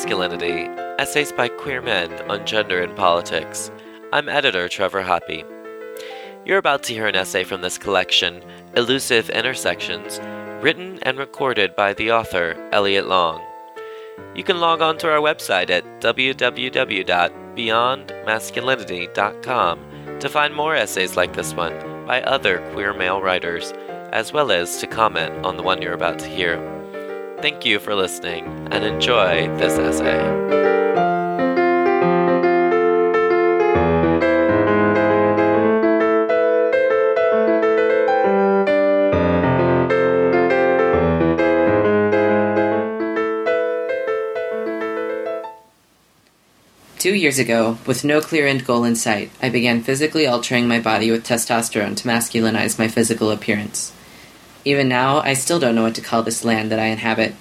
Masculinity Essays by Queer Men on Gender and Politics. I'm editor Trevor Hoppe. You're about to hear an essay from this collection, Elusive Intersections, written and recorded by the author, Elliot Long. You can log on to our website at www.beyondmasculinity.com to find more essays like this one by other queer male writers, as well as to comment on the one you're about to hear. Thank you for listening and enjoy this essay. Two years ago, with no clear end goal in sight, I began physically altering my body with testosterone to masculinize my physical appearance. Even now, I still don't know what to call this land that I inhabit.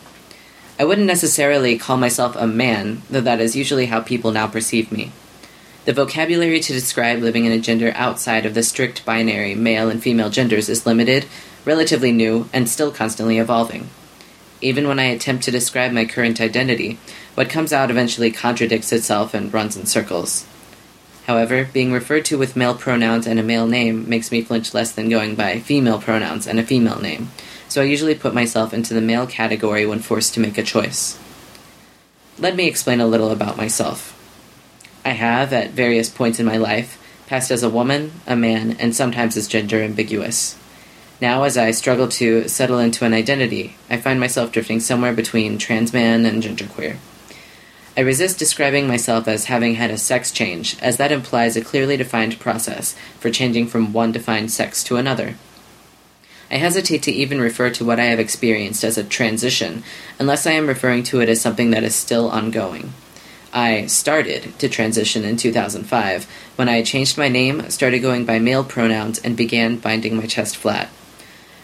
I wouldn't necessarily call myself a man, though that is usually how people now perceive me. The vocabulary to describe living in a gender outside of the strict binary male and female genders is limited, relatively new, and still constantly evolving. Even when I attempt to describe my current identity, what comes out eventually contradicts itself and runs in circles. However, being referred to with male pronouns and a male name makes me flinch less than going by female pronouns and a female name, so I usually put myself into the male category when forced to make a choice. Let me explain a little about myself. I have, at various points in my life, passed as a woman, a man, and sometimes as gender ambiguous. Now, as I struggle to settle into an identity, I find myself drifting somewhere between trans man and genderqueer. I resist describing myself as having had a sex change, as that implies a clearly defined process for changing from one defined sex to another. I hesitate to even refer to what I have experienced as a transition, unless I am referring to it as something that is still ongoing. I started to transition in 2005 when I changed my name, started going by male pronouns, and began binding my chest flat.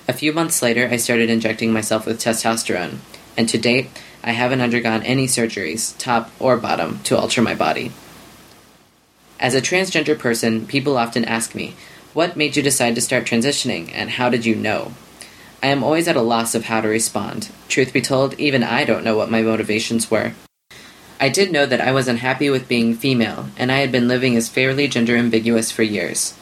A few months later, I started injecting myself with testosterone, and to date, I haven't undergone any surgeries, top or bottom, to alter my body. As a transgender person, people often ask me, What made you decide to start transitioning, and how did you know? I am always at a loss of how to respond. Truth be told, even I don't know what my motivations were. I did know that I was unhappy with being female, and I had been living as fairly gender ambiguous for years.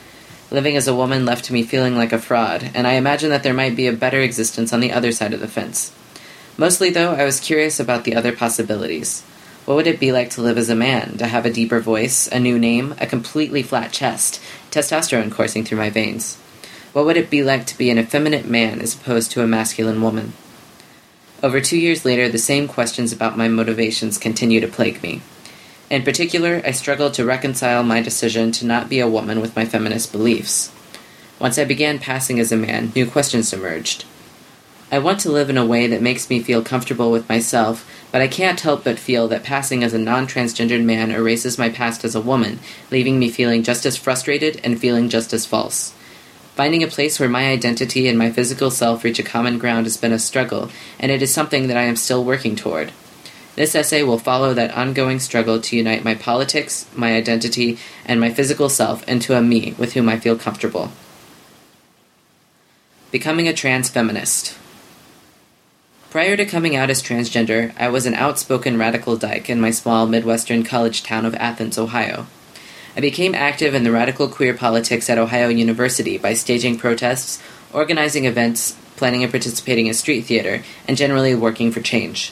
Living as a woman left me feeling like a fraud, and I imagined that there might be a better existence on the other side of the fence. Mostly, though, I was curious about the other possibilities. What would it be like to live as a man, to have a deeper voice, a new name, a completely flat chest, testosterone coursing through my veins? What would it be like to be an effeminate man as opposed to a masculine woman? Over two years later, the same questions about my motivations continue to plague me. In particular, I struggled to reconcile my decision to not be a woman with my feminist beliefs. Once I began passing as a man, new questions emerged. I want to live in a way that makes me feel comfortable with myself, but I can't help but feel that passing as a non transgendered man erases my past as a woman, leaving me feeling just as frustrated and feeling just as false. Finding a place where my identity and my physical self reach a common ground has been a struggle, and it is something that I am still working toward. This essay will follow that ongoing struggle to unite my politics, my identity, and my physical self into a me with whom I feel comfortable. Becoming a trans feminist. Prior to coming out as transgender, I was an outspoken radical dyke in my small Midwestern college town of Athens, Ohio. I became active in the radical queer politics at Ohio University by staging protests, organizing events, planning and participating in street theater, and generally working for change.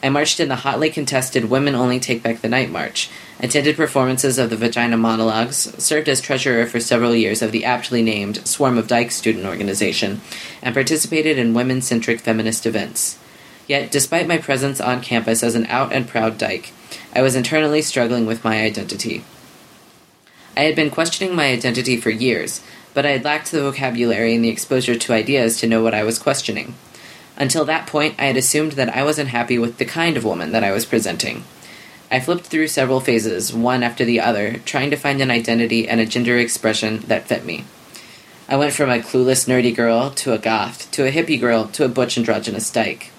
I marched in the hotly contested Women Only Take Back the Night March, attended performances of the Vagina Monologues, served as treasurer for several years of the aptly named Swarm of Dykes student organization, and participated in women centric feminist events. Yet, despite my presence on campus as an out and proud dyke, I was internally struggling with my identity. I had been questioning my identity for years, but I had lacked the vocabulary and the exposure to ideas to know what I was questioning. Until that point, I had assumed that I wasn't happy with the kind of woman that I was presenting. I flipped through several phases, one after the other, trying to find an identity and a gender expression that fit me. I went from a clueless nerdy girl to a goth, to a hippie girl, to a butch androgynous dyke.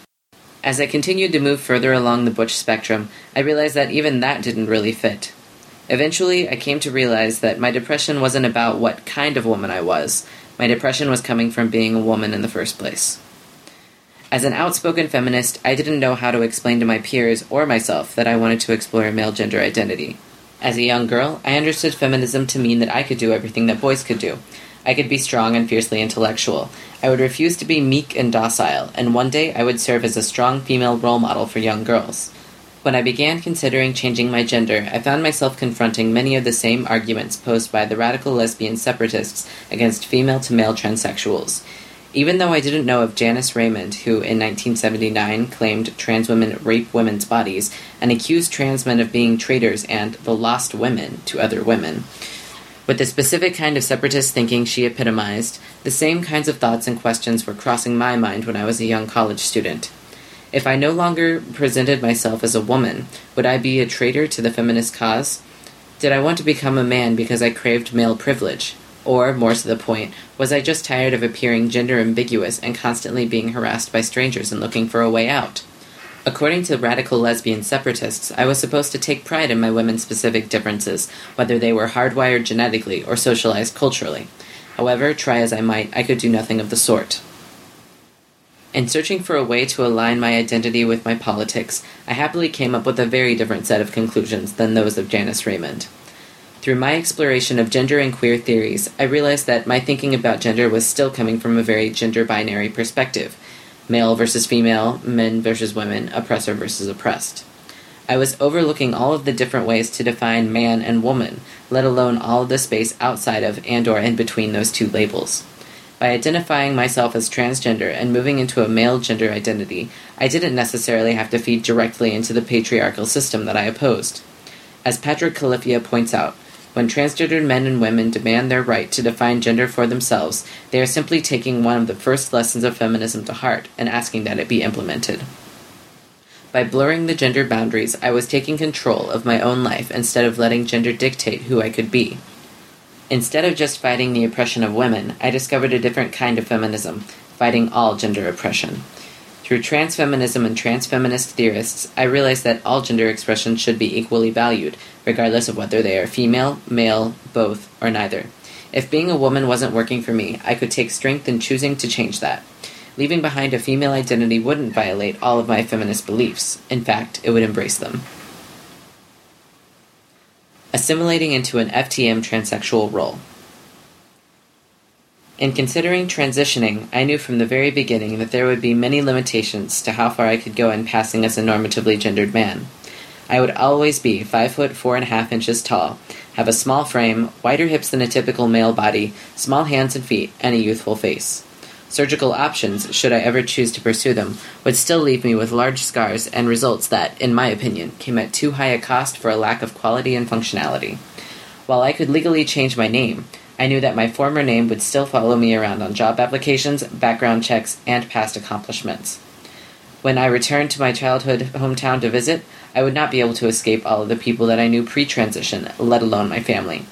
As I continued to move further along the butch spectrum, I realized that even that didn't really fit. Eventually, I came to realize that my depression wasn't about what kind of woman I was. My depression was coming from being a woman in the first place. As an outspoken feminist, I didn't know how to explain to my peers or myself that I wanted to explore male gender identity. As a young girl, I understood feminism to mean that I could do everything that boys could do. I could be strong and fiercely intellectual. I would refuse to be meek and docile, and one day I would serve as a strong female role model for young girls. When I began considering changing my gender, I found myself confronting many of the same arguments posed by the radical lesbian separatists against female to male transsexuals. Even though I didn't know of Janice Raymond, who in 1979 claimed trans women rape women's bodies and accused trans men of being traitors and the lost women to other women. With the specific kind of separatist thinking she epitomized, the same kinds of thoughts and questions were crossing my mind when I was a young college student. If I no longer presented myself as a woman, would I be a traitor to the feminist cause? Did I want to become a man because I craved male privilege? Or, more to the point, was I just tired of appearing gender ambiguous and constantly being harassed by strangers and looking for a way out? According to radical lesbian separatists, I was supposed to take pride in my women specific differences, whether they were hardwired genetically or socialized culturally. However, try as I might, I could do nothing of the sort. In searching for a way to align my identity with my politics, I happily came up with a very different set of conclusions than those of Janice Raymond. Through my exploration of gender and queer theories, I realized that my thinking about gender was still coming from a very gender binary perspective male versus female, men versus women, oppressor versus oppressed. I was overlooking all of the different ways to define man and woman, let alone all of the space outside of and or in between those two labels. By identifying myself as transgender and moving into a male gender identity, I didn't necessarily have to feed directly into the patriarchal system that I opposed. As Patrick Califia points out, when transgendered men and women demand their right to define gender for themselves, they are simply taking one of the first lessons of feminism to heart and asking that it be implemented. By blurring the gender boundaries, I was taking control of my own life instead of letting gender dictate who I could be. Instead of just fighting the oppression of women, I discovered a different kind of feminism, fighting all gender oppression. Through transfeminism and transfeminist theorists, I realized that all gender expressions should be equally valued, regardless of whether they are female, male, both, or neither. If being a woman wasn't working for me, I could take strength in choosing to change that. Leaving behind a female identity wouldn't violate all of my feminist beliefs. In fact, it would embrace them assimilating into an FTM transsexual role. In considering transitioning, I knew from the very beginning that there would be many limitations to how far I could go in passing as a normatively gendered man. I would always be five foot four and a half inches tall, have a small frame, wider hips than a typical male body, small hands and feet, and a youthful face. Surgical options, should I ever choose to pursue them, would still leave me with large scars and results that, in my opinion, came at too high a cost for a lack of quality and functionality. While I could legally change my name, I knew that my former name would still follow me around on job applications, background checks, and past accomplishments. When I returned to my childhood hometown to visit, I would not be able to escape all of the people that I knew pre transition, let alone my family.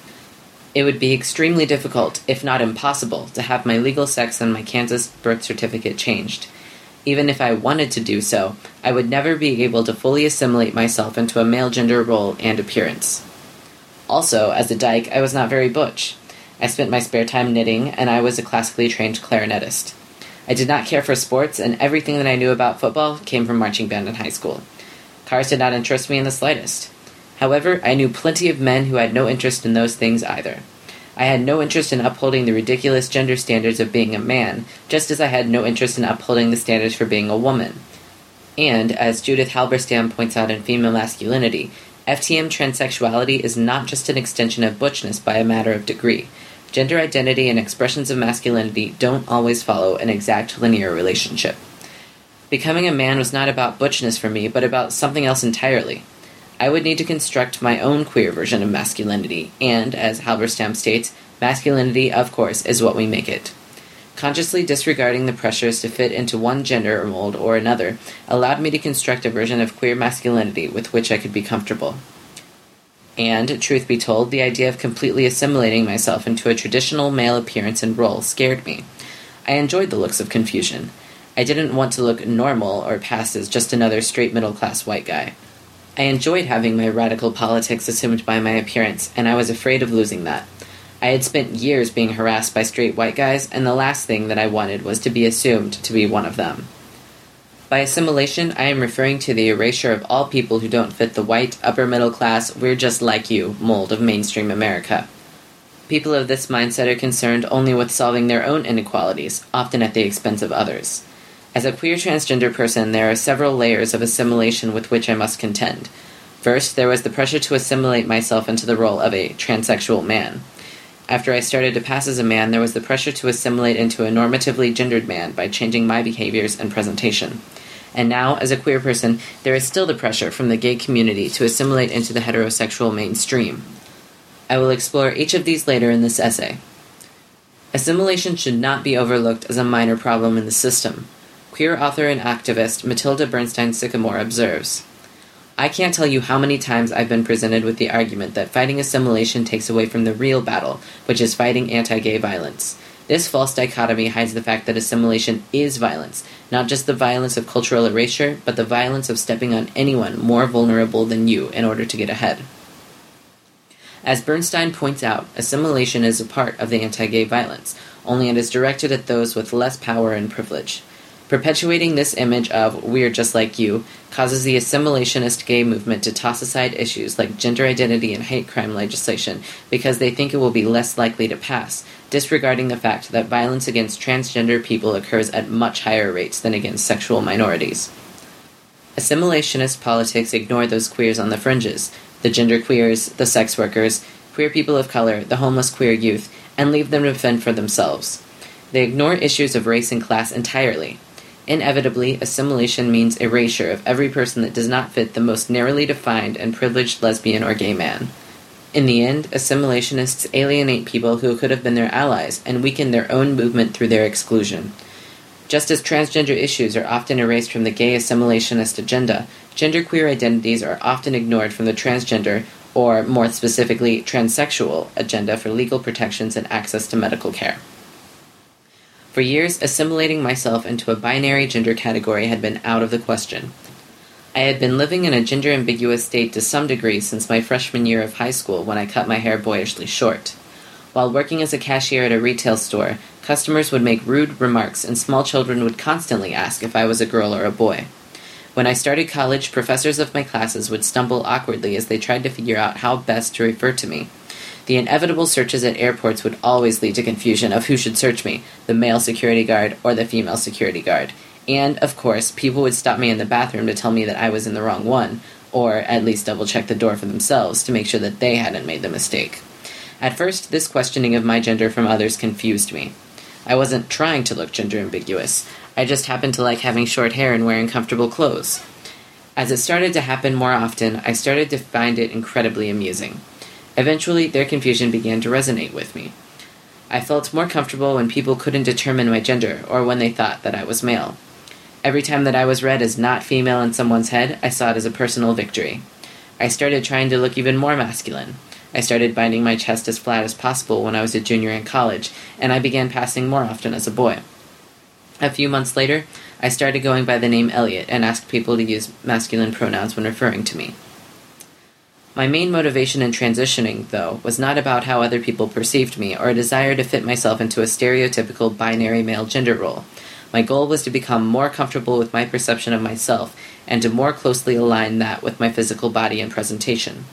It would be extremely difficult, if not impossible, to have my legal sex on my Kansas birth certificate changed. Even if I wanted to do so, I would never be able to fully assimilate myself into a male gender role and appearance. Also, as a dyke, I was not very butch. I spent my spare time knitting, and I was a classically trained clarinetist. I did not care for sports, and everything that I knew about football came from marching band in high school. Cars did not interest me in the slightest. However, I knew plenty of men who had no interest in those things either. I had no interest in upholding the ridiculous gender standards of being a man, just as I had no interest in upholding the standards for being a woman. And, as Judith Halberstam points out in Female Masculinity, FTM transsexuality is not just an extension of butchness by a matter of degree. Gender identity and expressions of masculinity don't always follow an exact linear relationship. Becoming a man was not about butchness for me, but about something else entirely. I would need to construct my own queer version of masculinity, and, as Halberstam states, masculinity, of course, is what we make it. Consciously disregarding the pressures to fit into one gender mold or another allowed me to construct a version of queer masculinity with which I could be comfortable. And, truth be told, the idea of completely assimilating myself into a traditional male appearance and role scared me. I enjoyed the looks of confusion. I didn't want to look normal or pass as just another straight middle class white guy. I enjoyed having my radical politics assumed by my appearance, and I was afraid of losing that. I had spent years being harassed by straight white guys, and the last thing that I wanted was to be assumed to be one of them. By assimilation, I am referring to the erasure of all people who don't fit the white, upper middle class, we're just like you mold of mainstream America. People of this mindset are concerned only with solving their own inequalities, often at the expense of others. As a queer transgender person, there are several layers of assimilation with which I must contend. First, there was the pressure to assimilate myself into the role of a transsexual man. After I started to pass as a man, there was the pressure to assimilate into a normatively gendered man by changing my behaviors and presentation. And now, as a queer person, there is still the pressure from the gay community to assimilate into the heterosexual mainstream. I will explore each of these later in this essay. Assimilation should not be overlooked as a minor problem in the system. Queer author and activist Mattilda Bernstein Sycamore observes I can't tell you how many times I've been presented with the argument that fighting assimilation takes away from the real battle, which is fighting anti gay violence. This false dichotomy hides the fact that assimilation is violence, not just the violence of cultural erasure, but the violence of stepping on anyone more vulnerable than you in order to get ahead. As Bernstein points out, assimilation is a part of the anti gay violence, only it is directed at those with less power and privilege. Perpetuating this image of we're just like you causes the assimilationist gay movement to toss aside issues like gender identity and hate crime legislation because they think it will be less likely to pass, disregarding the fact that violence against transgender people occurs at much higher rates than against sexual minorities. Assimilationist politics ignore those queers on the fringes the gender queers, the sex workers, queer people of color, the homeless queer youth, and leave them to fend for themselves. They ignore issues of race and class entirely, Inevitably, assimilation means erasure of every person that does not fit the most narrowly defined and privileged lesbian or gay man. In the end, assimilationists alienate people who could have been their allies and weaken their own movement through their exclusion. Just as transgender issues are often erased from the gay assimilationist agenda, genderqueer identities are often ignored from the transgender, or more specifically, transsexual, agenda for legal protections and access to medical care. For years, assimilating myself into a binary gender category had been out of the question. I had been living in a gender ambiguous state to some degree since my freshman year of high school when I cut my hair boyishly short. While working as a cashier at a retail store, customers would make rude remarks and small children would constantly ask if I was a girl or a boy. When I started college, professors of my classes would stumble awkwardly as they tried to figure out how best to refer to me. The inevitable searches at airports would always lead to confusion of who should search me the male security guard or the female security guard. And, of course, people would stop me in the bathroom to tell me that I was in the wrong one, or at least double check the door for themselves to make sure that they hadn't made the mistake. At first, this questioning of my gender from others confused me. I wasn't trying to look gender ambiguous, I just happened to like having short hair and wearing comfortable clothes. As it started to happen more often, I started to find it incredibly amusing. Eventually, their confusion began to resonate with me. I felt more comfortable when people couldn't determine my gender or when they thought that I was male. Every time that I was read as not female in someone's head, I saw it as a personal victory. I started trying to look even more masculine. I started binding my chest as flat as possible when I was a junior in college, and I began passing more often as a boy. A few months later, I started going by the name Elliot and asked people to use masculine pronouns when referring to me. My main motivation in transitioning, though, was not about how other people perceived me or a desire to fit myself into a stereotypical binary male gender role. My goal was to become more comfortable with my perception of myself and to more closely align that with my physical body and presentation.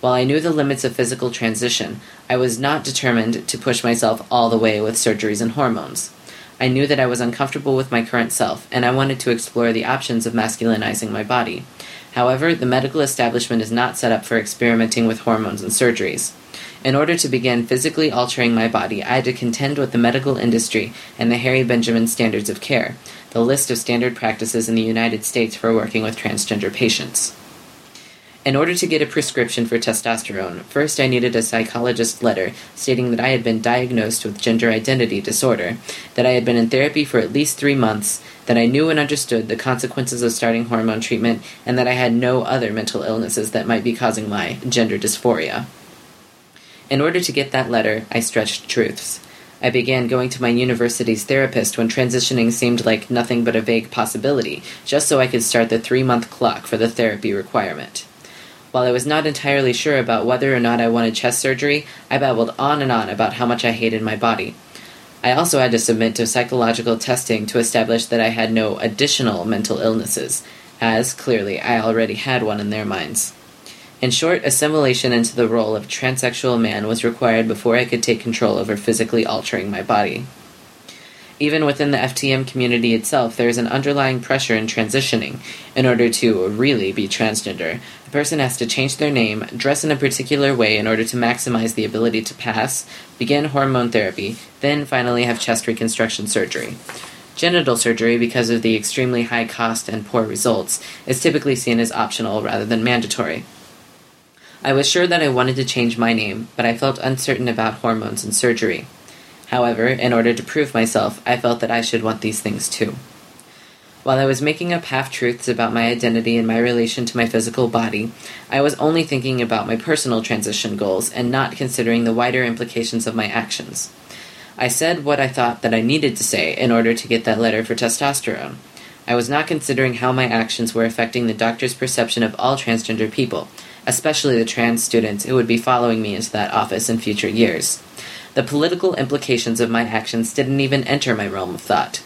While I knew the limits of physical transition, I was not determined to push myself all the way with surgeries and hormones. I knew that I was uncomfortable with my current self, and I wanted to explore the options of masculinizing my body. However, the medical establishment is not set up for experimenting with hormones and surgeries. In order to begin physically altering my body, I had to contend with the medical industry and the Harry Benjamin standards of care, the list of standard practices in the United States for working with transgender patients. In order to get a prescription for testosterone, first I needed a psychologist letter stating that I had been diagnosed with gender identity disorder, that I had been in therapy for at least three months, that I knew and understood the consequences of starting hormone treatment, and that I had no other mental illnesses that might be causing my gender dysphoria. In order to get that letter, I stretched truths. I began going to my university's therapist when transitioning seemed like nothing but a vague possibility, just so I could start the three month clock for the therapy requirement. While I was not entirely sure about whether or not I wanted chest surgery, I babbled on and on about how much I hated my body. I also had to submit to psychological testing to establish that I had no additional mental illnesses, as clearly I already had one in their minds. In short, assimilation into the role of transsexual man was required before I could take control over physically altering my body. Even within the FTM community itself, there is an underlying pressure in transitioning. In order to really be transgender, a person has to change their name, dress in a particular way in order to maximize the ability to pass, begin hormone therapy, then finally have chest reconstruction surgery. Genital surgery, because of the extremely high cost and poor results, is typically seen as optional rather than mandatory. I was sure that I wanted to change my name, but I felt uncertain about hormones and surgery. However, in order to prove myself, I felt that I should want these things too. While I was making up half truths about my identity and my relation to my physical body, I was only thinking about my personal transition goals and not considering the wider implications of my actions. I said what I thought that I needed to say in order to get that letter for testosterone. I was not considering how my actions were affecting the doctor's perception of all transgender people, especially the trans students who would be following me into that office in future years. The political implications of my actions didn't even enter my realm of thought.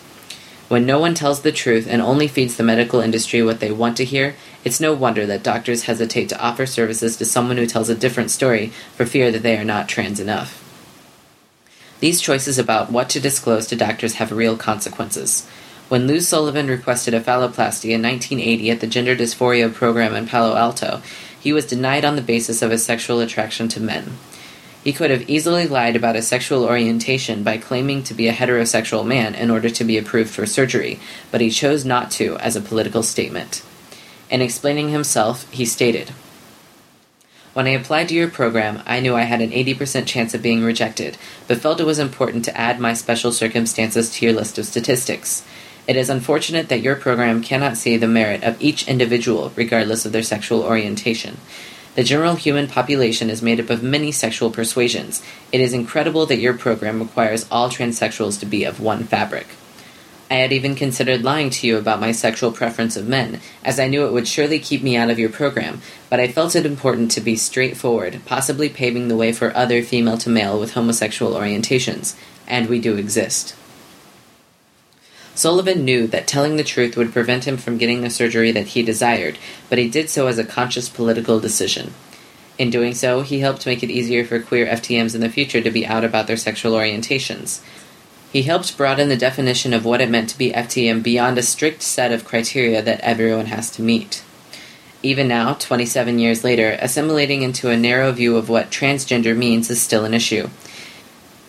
When no one tells the truth and only feeds the medical industry what they want to hear, it's no wonder that doctors hesitate to offer services to someone who tells a different story for fear that they are not trans enough. These choices about what to disclose to doctors have real consequences. When Lou Sullivan requested a phalloplasty in 1980 at the Gender Dysphoria program in Palo Alto, he was denied on the basis of his sexual attraction to men. He could have easily lied about his sexual orientation by claiming to be a heterosexual man in order to be approved for surgery, but he chose not to as a political statement. In explaining himself, he stated, when I applied to your program, I knew I had an 80% chance of being rejected, but felt it was important to add my special circumstances to your list of statistics. It is unfortunate that your program cannot see the merit of each individual, regardless of their sexual orientation. The general human population is made up of many sexual persuasions. It is incredible that your program requires all transsexuals to be of one fabric. I had even considered lying to you about my sexual preference of men, as I knew it would surely keep me out of your program, but I felt it important to be straightforward, possibly paving the way for other female to male with homosexual orientations, and we do exist. Sullivan knew that telling the truth would prevent him from getting the surgery that he desired, but he did so as a conscious political decision. In doing so, he helped make it easier for queer FTMs in the future to be out about their sexual orientations. He helped broaden the definition of what it meant to be FTM beyond a strict set of criteria that everyone has to meet. Even now, 27 years later, assimilating into a narrow view of what transgender means is still an issue.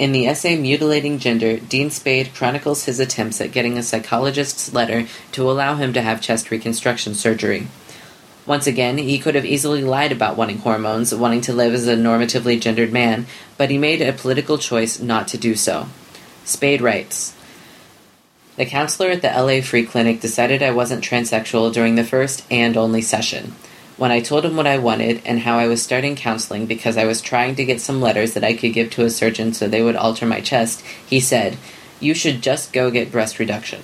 In the essay Mutilating Gender, Dean Spade chronicles his attempts at getting a psychologist's letter to allow him to have chest reconstruction surgery. Once again, he could have easily lied about wanting hormones, wanting to live as a normatively gendered man, but he made a political choice not to do so. Spade writes The counselor at the LA Free Clinic decided I wasn't transsexual during the first and only session. When I told him what I wanted and how I was starting counseling because I was trying to get some letters that I could give to a surgeon so they would alter my chest, he said, You should just go get breast reduction.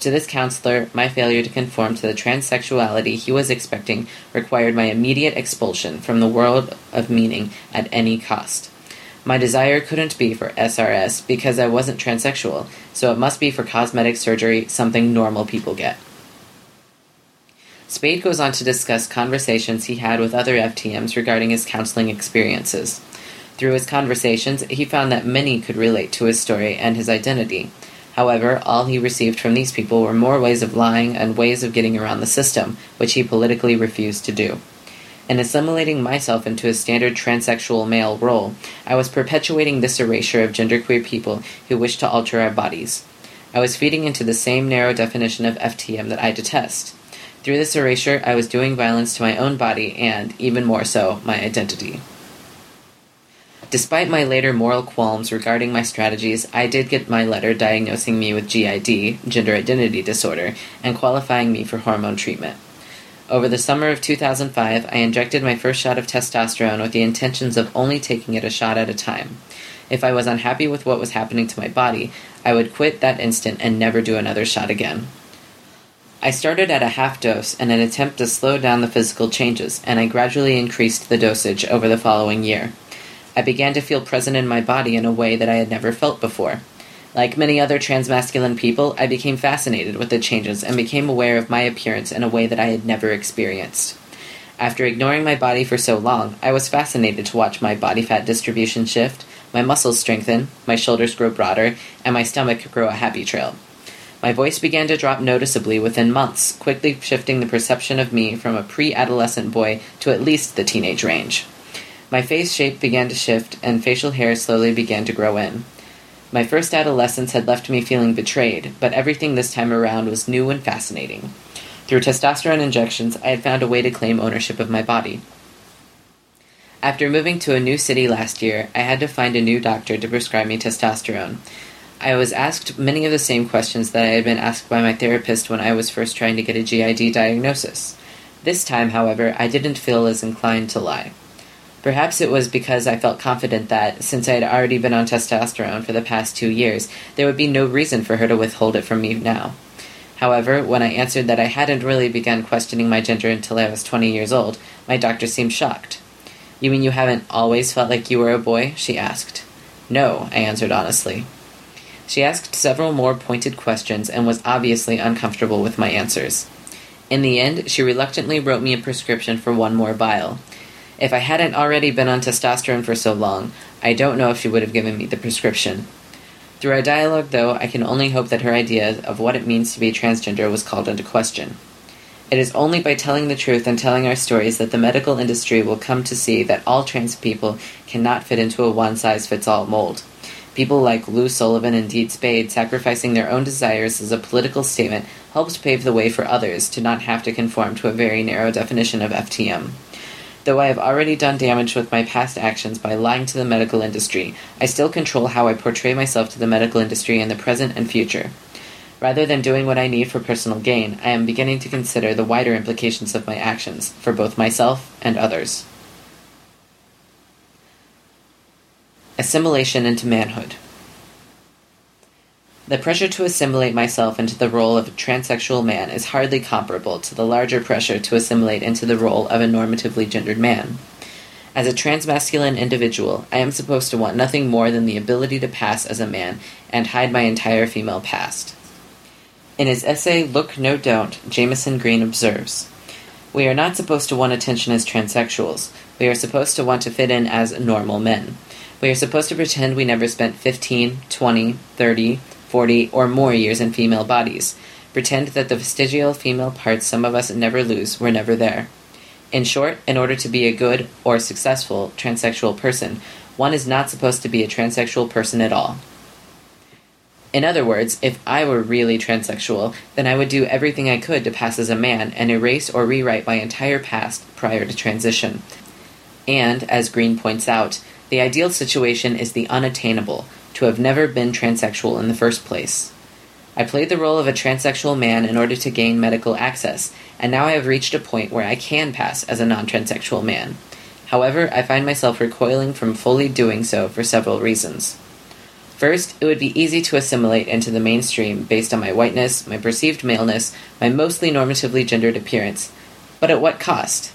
To this counselor, my failure to conform to the transsexuality he was expecting required my immediate expulsion from the world of meaning at any cost. My desire couldn't be for SRS because I wasn't transsexual, so it must be for cosmetic surgery, something normal people get. Spade goes on to discuss conversations he had with other FTMs regarding his counseling experiences. Through his conversations, he found that many could relate to his story and his identity. However, all he received from these people were more ways of lying and ways of getting around the system, which he politically refused to do. In assimilating myself into a standard transsexual male role, I was perpetuating this erasure of genderqueer people who wish to alter our bodies. I was feeding into the same narrow definition of FTM that I detest. Through this erasure, I was doing violence to my own body and, even more so, my identity. Despite my later moral qualms regarding my strategies, I did get my letter diagnosing me with GID, gender identity disorder, and qualifying me for hormone treatment. Over the summer of 2005, I injected my first shot of testosterone with the intentions of only taking it a shot at a time. If I was unhappy with what was happening to my body, I would quit that instant and never do another shot again. I started at a half dose in an attempt to slow down the physical changes, and I gradually increased the dosage over the following year. I began to feel present in my body in a way that I had never felt before. Like many other transmasculine people, I became fascinated with the changes and became aware of my appearance in a way that I had never experienced. After ignoring my body for so long, I was fascinated to watch my body fat distribution shift, my muscles strengthen, my shoulders grow broader, and my stomach grow a happy trail. My voice began to drop noticeably within months, quickly shifting the perception of me from a pre adolescent boy to at least the teenage range. My face shape began to shift, and facial hair slowly began to grow in. My first adolescence had left me feeling betrayed, but everything this time around was new and fascinating. Through testosterone injections, I had found a way to claim ownership of my body. After moving to a new city last year, I had to find a new doctor to prescribe me testosterone. I was asked many of the same questions that I had been asked by my therapist when I was first trying to get a GID diagnosis. This time, however, I didn't feel as inclined to lie. Perhaps it was because I felt confident that, since I had already been on testosterone for the past two years, there would be no reason for her to withhold it from me now. However, when I answered that I hadn't really begun questioning my gender until I was 20 years old, my doctor seemed shocked. You mean you haven't always felt like you were a boy? she asked. No, I answered honestly. She asked several more pointed questions and was obviously uncomfortable with my answers. In the end, she reluctantly wrote me a prescription for one more vial. If I hadn't already been on testosterone for so long, I don't know if she would have given me the prescription. Through our dialogue, though, I can only hope that her idea of what it means to be transgender was called into question. It is only by telling the truth and telling our stories that the medical industry will come to see that all trans people cannot fit into a one size fits all mold. People like Lou Sullivan and Dean Spade sacrificing their own desires as a political statement helps pave the way for others to not have to conform to a very narrow definition of FTM. Though I have already done damage with my past actions by lying to the medical industry, I still control how I portray myself to the medical industry in the present and future. Rather than doing what I need for personal gain, I am beginning to consider the wider implications of my actions, for both myself and others. Assimilation into manhood. The pressure to assimilate myself into the role of a transsexual man is hardly comparable to the larger pressure to assimilate into the role of a normatively gendered man. As a transmasculine individual, I am supposed to want nothing more than the ability to pass as a man and hide my entire female past. In his essay Look No Don't, Jamison Green observes We are not supposed to want attention as transsexuals. We are supposed to want to fit in as normal men. We are supposed to pretend we never spent 15, 20, 30, 40, or more years in female bodies. Pretend that the vestigial female parts some of us never lose were never there. In short, in order to be a good or successful transsexual person, one is not supposed to be a transsexual person at all. In other words, if I were really transsexual, then I would do everything I could to pass as a man and erase or rewrite my entire past prior to transition. And, as Green points out, the ideal situation is the unattainable, to have never been transsexual in the first place. I played the role of a transsexual man in order to gain medical access, and now I have reached a point where I can pass as a non transsexual man. However, I find myself recoiling from fully doing so for several reasons. First, it would be easy to assimilate into the mainstream based on my whiteness, my perceived maleness, my mostly normatively gendered appearance. But at what cost?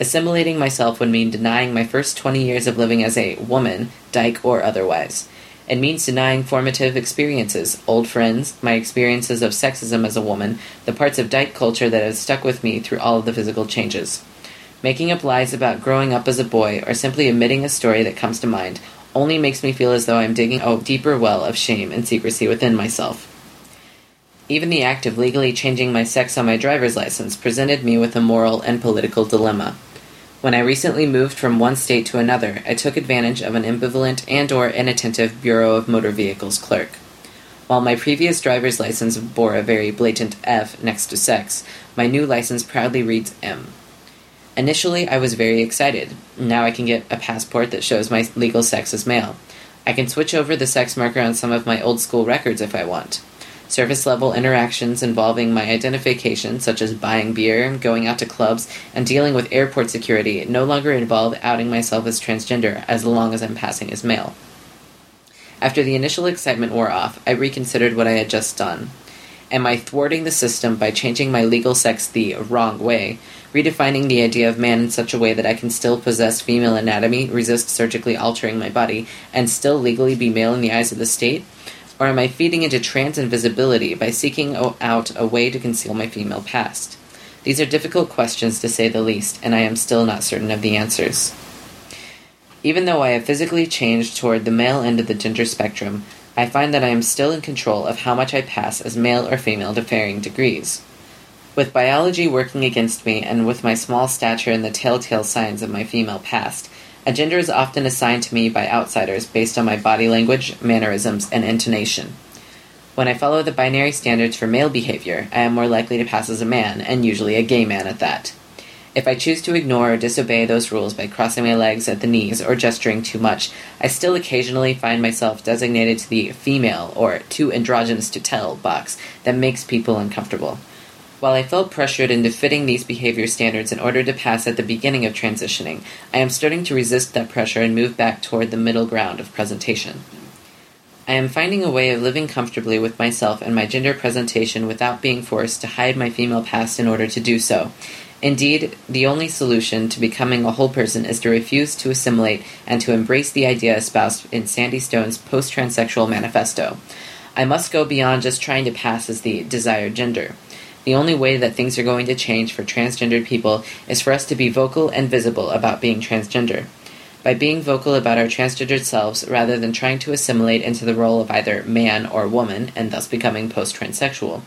Assimilating myself would mean denying my first 20 years of living as a woman, dyke or otherwise. It means denying formative experiences, old friends, my experiences of sexism as a woman, the parts of dyke culture that have stuck with me through all of the physical changes. Making up lies about growing up as a boy or simply omitting a story that comes to mind only makes me feel as though I'm digging a deeper well of shame and secrecy within myself. Even the act of legally changing my sex on my driver's license presented me with a moral and political dilemma. When I recently moved from one state to another, I took advantage of an ambivalent and or inattentive Bureau of Motor Vehicles clerk. While my previous driver's license bore a very blatant F next to sex, my new license proudly reads M. Initially, I was very excited. Now I can get a passport that shows my legal sex as male. I can switch over the sex marker on some of my old school records if I want. Surface level interactions involving my identification, such as buying beer, going out to clubs, and dealing with airport security, no longer involve outing myself as transgender as long as I'm passing as male. After the initial excitement wore off, I reconsidered what I had just done. Am I thwarting the system by changing my legal sex the wrong way, redefining the idea of man in such a way that I can still possess female anatomy, resist surgically altering my body, and still legally be male in the eyes of the state? Or am I feeding into trans invisibility by seeking out a way to conceal my female past? These are difficult questions to say the least, and I am still not certain of the answers. Even though I have physically changed toward the male end of the gender spectrum, I find that I am still in control of how much I pass as male or female to varying degrees. With biology working against me, and with my small stature and the telltale signs of my female past, a gender is often assigned to me by outsiders based on my body language, mannerisms, and intonation. When I follow the binary standards for male behavior, I am more likely to pass as a man, and usually a gay man at that. If I choose to ignore or disobey those rules by crossing my legs at the knees or gesturing too much, I still occasionally find myself designated to the female or too androgynous to tell box that makes people uncomfortable. While I felt pressured into fitting these behavior standards in order to pass at the beginning of transitioning, I am starting to resist that pressure and move back toward the middle ground of presentation. I am finding a way of living comfortably with myself and my gender presentation without being forced to hide my female past in order to do so. Indeed, the only solution to becoming a whole person is to refuse to assimilate and to embrace the idea espoused in Sandy Stone's post transsexual manifesto. I must go beyond just trying to pass as the desired gender. The only way that things are going to change for transgendered people is for us to be vocal and visible about being transgender. By being vocal about our transgendered selves rather than trying to assimilate into the role of either man or woman and thus becoming post transsexual,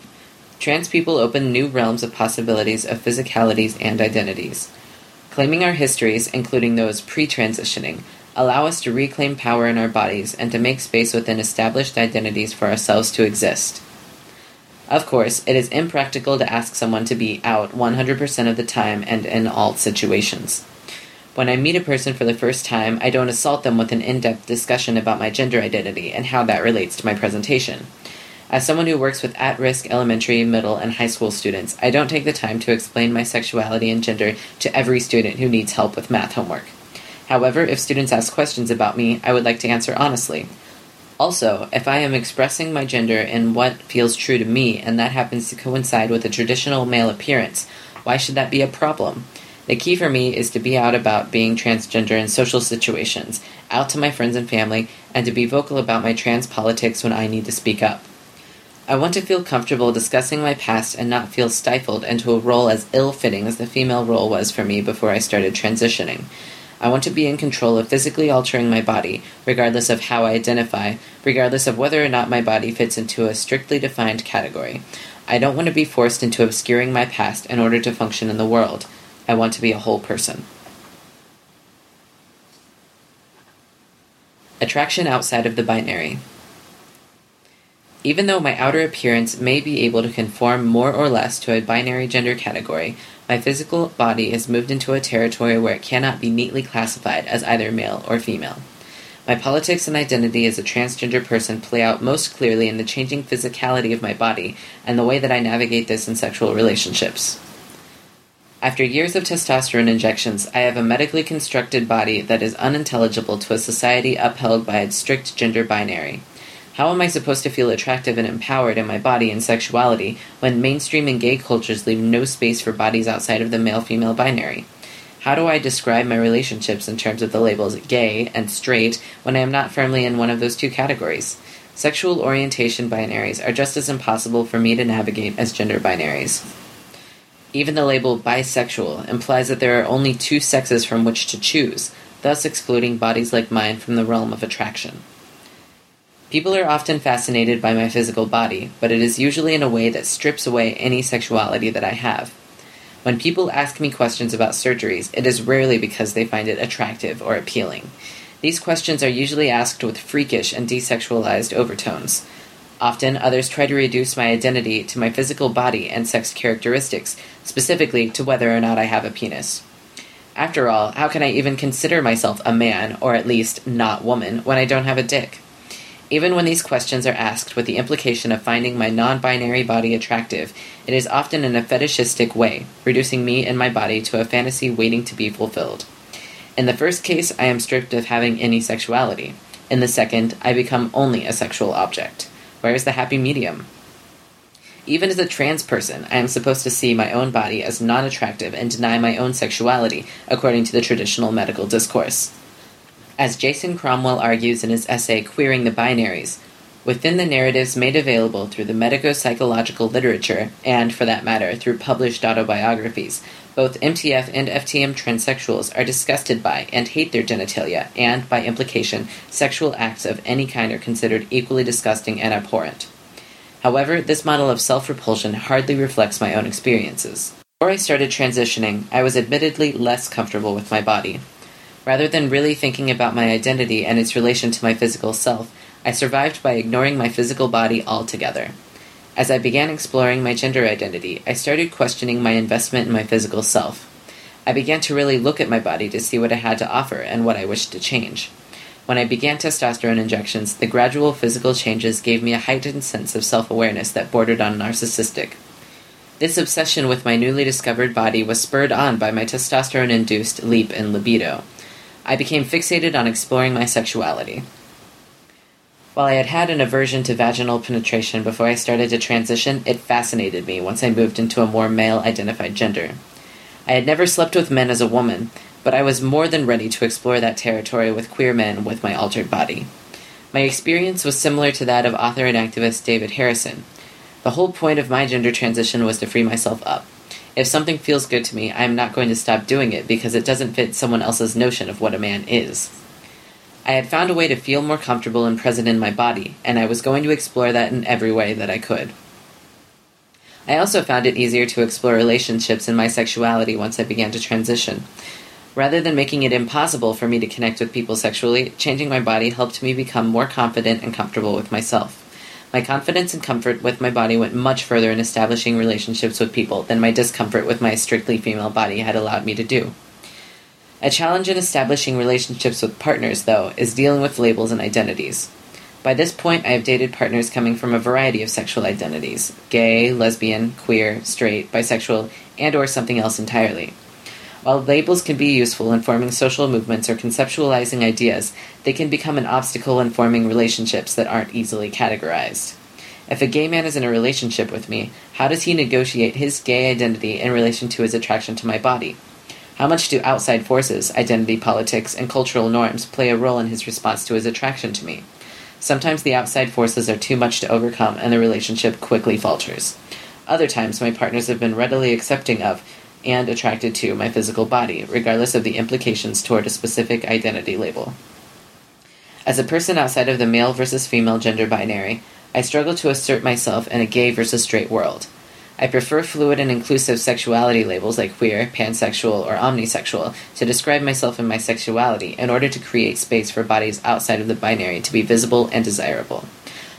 trans people open new realms of possibilities of physicalities and identities. Claiming our histories, including those pre transitioning, allow us to reclaim power in our bodies and to make space within established identities for ourselves to exist. Of course, it is impractical to ask someone to be out 100% of the time and in all situations. When I meet a person for the first time, I don't assault them with an in depth discussion about my gender identity and how that relates to my presentation. As someone who works with at risk elementary, middle, and high school students, I don't take the time to explain my sexuality and gender to every student who needs help with math homework. However, if students ask questions about me, I would like to answer honestly. Also, if I am expressing my gender in what feels true to me and that happens to coincide with a traditional male appearance, why should that be a problem? The key for me is to be out about being transgender in social situations, out to my friends and family, and to be vocal about my trans politics when I need to speak up. I want to feel comfortable discussing my past and not feel stifled into a role as ill fitting as the female role was for me before I started transitioning. I want to be in control of physically altering my body, regardless of how I identify, regardless of whether or not my body fits into a strictly defined category. I don't want to be forced into obscuring my past in order to function in the world. I want to be a whole person. Attraction outside of the binary. Even though my outer appearance may be able to conform more or less to a binary gender category, my physical body is moved into a territory where it cannot be neatly classified as either male or female. My politics and identity as a transgender person play out most clearly in the changing physicality of my body and the way that I navigate this in sexual relationships. After years of testosterone injections, I have a medically constructed body that is unintelligible to a society upheld by its strict gender binary. How am I supposed to feel attractive and empowered in my body and sexuality when mainstream and gay cultures leave no space for bodies outside of the male female binary? How do I describe my relationships in terms of the labels gay and straight when I am not firmly in one of those two categories? Sexual orientation binaries are just as impossible for me to navigate as gender binaries. Even the label bisexual implies that there are only two sexes from which to choose, thus excluding bodies like mine from the realm of attraction. People are often fascinated by my physical body, but it is usually in a way that strips away any sexuality that I have. When people ask me questions about surgeries, it is rarely because they find it attractive or appealing. These questions are usually asked with freakish and desexualized overtones. Often, others try to reduce my identity to my physical body and sex characteristics, specifically to whether or not I have a penis. After all, how can I even consider myself a man, or at least not woman, when I don't have a dick? Even when these questions are asked with the implication of finding my non binary body attractive, it is often in a fetishistic way, reducing me and my body to a fantasy waiting to be fulfilled. In the first case, I am stripped of having any sexuality. In the second, I become only a sexual object. Where is the happy medium? Even as a trans person, I am supposed to see my own body as non attractive and deny my own sexuality, according to the traditional medical discourse. As Jason Cromwell argues in his essay Queering the Binaries, Within the narratives made available through the medico psychological literature, and for that matter, through published autobiographies, both MTF and FTM transsexuals are disgusted by and hate their genitalia, and, by implication, sexual acts of any kind are considered equally disgusting and abhorrent. However, this model of self repulsion hardly reflects my own experiences. Before I started transitioning, I was admittedly less comfortable with my body. Rather than really thinking about my identity and its relation to my physical self, I survived by ignoring my physical body altogether. As I began exploring my gender identity, I started questioning my investment in my physical self. I began to really look at my body to see what it had to offer and what I wished to change. When I began testosterone injections, the gradual physical changes gave me a heightened sense of self awareness that bordered on narcissistic. This obsession with my newly discovered body was spurred on by my testosterone induced leap in libido. I became fixated on exploring my sexuality. While I had had an aversion to vaginal penetration before I started to transition, it fascinated me once I moved into a more male identified gender. I had never slept with men as a woman, but I was more than ready to explore that territory with queer men with my altered body. My experience was similar to that of author and activist David Harrison. The whole point of my gender transition was to free myself up. If something feels good to me, I am not going to stop doing it because it doesn't fit someone else's notion of what a man is. I had found a way to feel more comfortable and present in my body, and I was going to explore that in every way that I could. I also found it easier to explore relationships and my sexuality once I began to transition. Rather than making it impossible for me to connect with people sexually, changing my body helped me become more confident and comfortable with myself. My confidence and comfort with my body went much further in establishing relationships with people than my discomfort with my strictly female body had allowed me to do. A challenge in establishing relationships with partners, though, is dealing with labels and identities. By this point, I have dated partners coming from a variety of sexual identities gay, lesbian, queer, straight, bisexual, and or something else entirely. While labels can be useful in forming social movements or conceptualizing ideas, they can become an obstacle in forming relationships that aren't easily categorized. If a gay man is in a relationship with me, how does he negotiate his gay identity in relation to his attraction to my body? How much do outside forces, identity politics, and cultural norms play a role in his response to his attraction to me? Sometimes the outside forces are too much to overcome and the relationship quickly falters. Other times, my partners have been readily accepting of and attracted to my physical body, regardless of the implications toward a specific identity label. As a person outside of the male versus female gender binary, I struggle to assert myself in a gay versus straight world. I prefer fluid and inclusive sexuality labels like queer, pansexual, or omnisexual to describe myself and my sexuality in order to create space for bodies outside of the binary to be visible and desirable.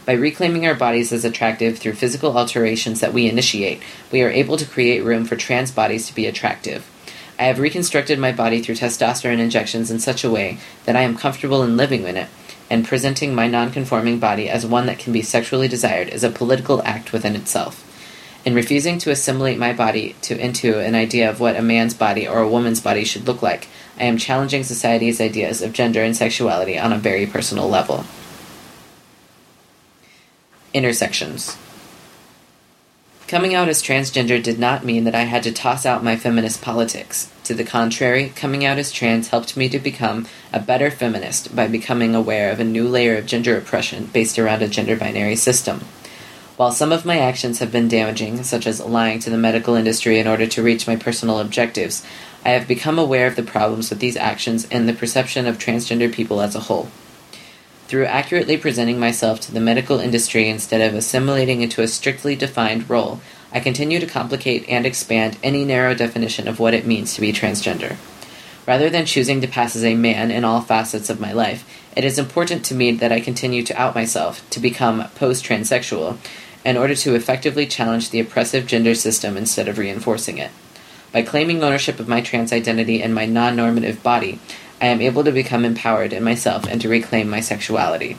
By reclaiming our bodies as attractive through physical alterations that we initiate, we are able to create room for trans bodies to be attractive. I have reconstructed my body through testosterone injections in such a way that I am comfortable in living in it, and presenting my nonconforming body as one that can be sexually desired is a political act within itself. In refusing to assimilate my body to into an idea of what a man's body or a woman's body should look like, I am challenging society's ideas of gender and sexuality on a very personal level. Intersections. Coming out as transgender did not mean that I had to toss out my feminist politics. To the contrary, coming out as trans helped me to become a better feminist by becoming aware of a new layer of gender oppression based around a gender binary system. While some of my actions have been damaging, such as lying to the medical industry in order to reach my personal objectives, I have become aware of the problems with these actions and the perception of transgender people as a whole. Through accurately presenting myself to the medical industry instead of assimilating into a strictly defined role, I continue to complicate and expand any narrow definition of what it means to be transgender. Rather than choosing to pass as a man in all facets of my life, it is important to me that I continue to out myself, to become post transsexual, in order to effectively challenge the oppressive gender system instead of reinforcing it. By claiming ownership of my trans identity and my non normative body, I am able to become empowered in myself and to reclaim my sexuality.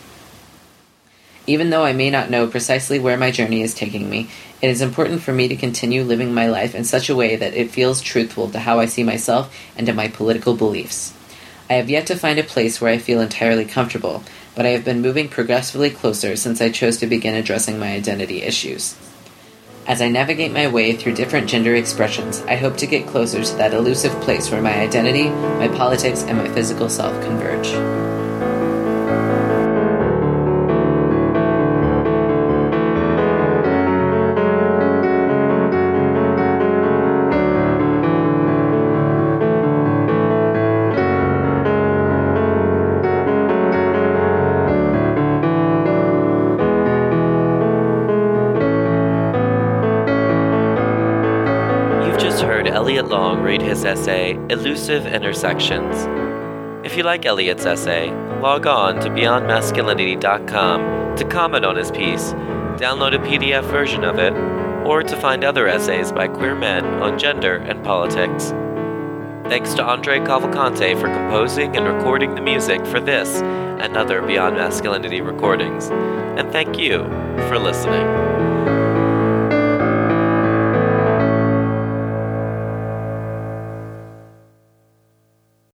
Even though I may not know precisely where my journey is taking me, it is important for me to continue living my life in such a way that it feels truthful to how I see myself and to my political beliefs. I have yet to find a place where I feel entirely comfortable, but I have been moving progressively closer since I chose to begin addressing my identity issues. As I navigate my way through different gender expressions, I hope to get closer to that elusive place where my identity, my politics, and my physical self converge. Essay, Elusive Intersections. If you like Elliot's essay, log on to beyondmasculinity.com to comment on his piece, download a PDF version of it, or to find other essays by queer men on gender and politics. Thanks to Andre Cavalcante for composing and recording the music for this and other Beyond Masculinity recordings. And thank you for listening.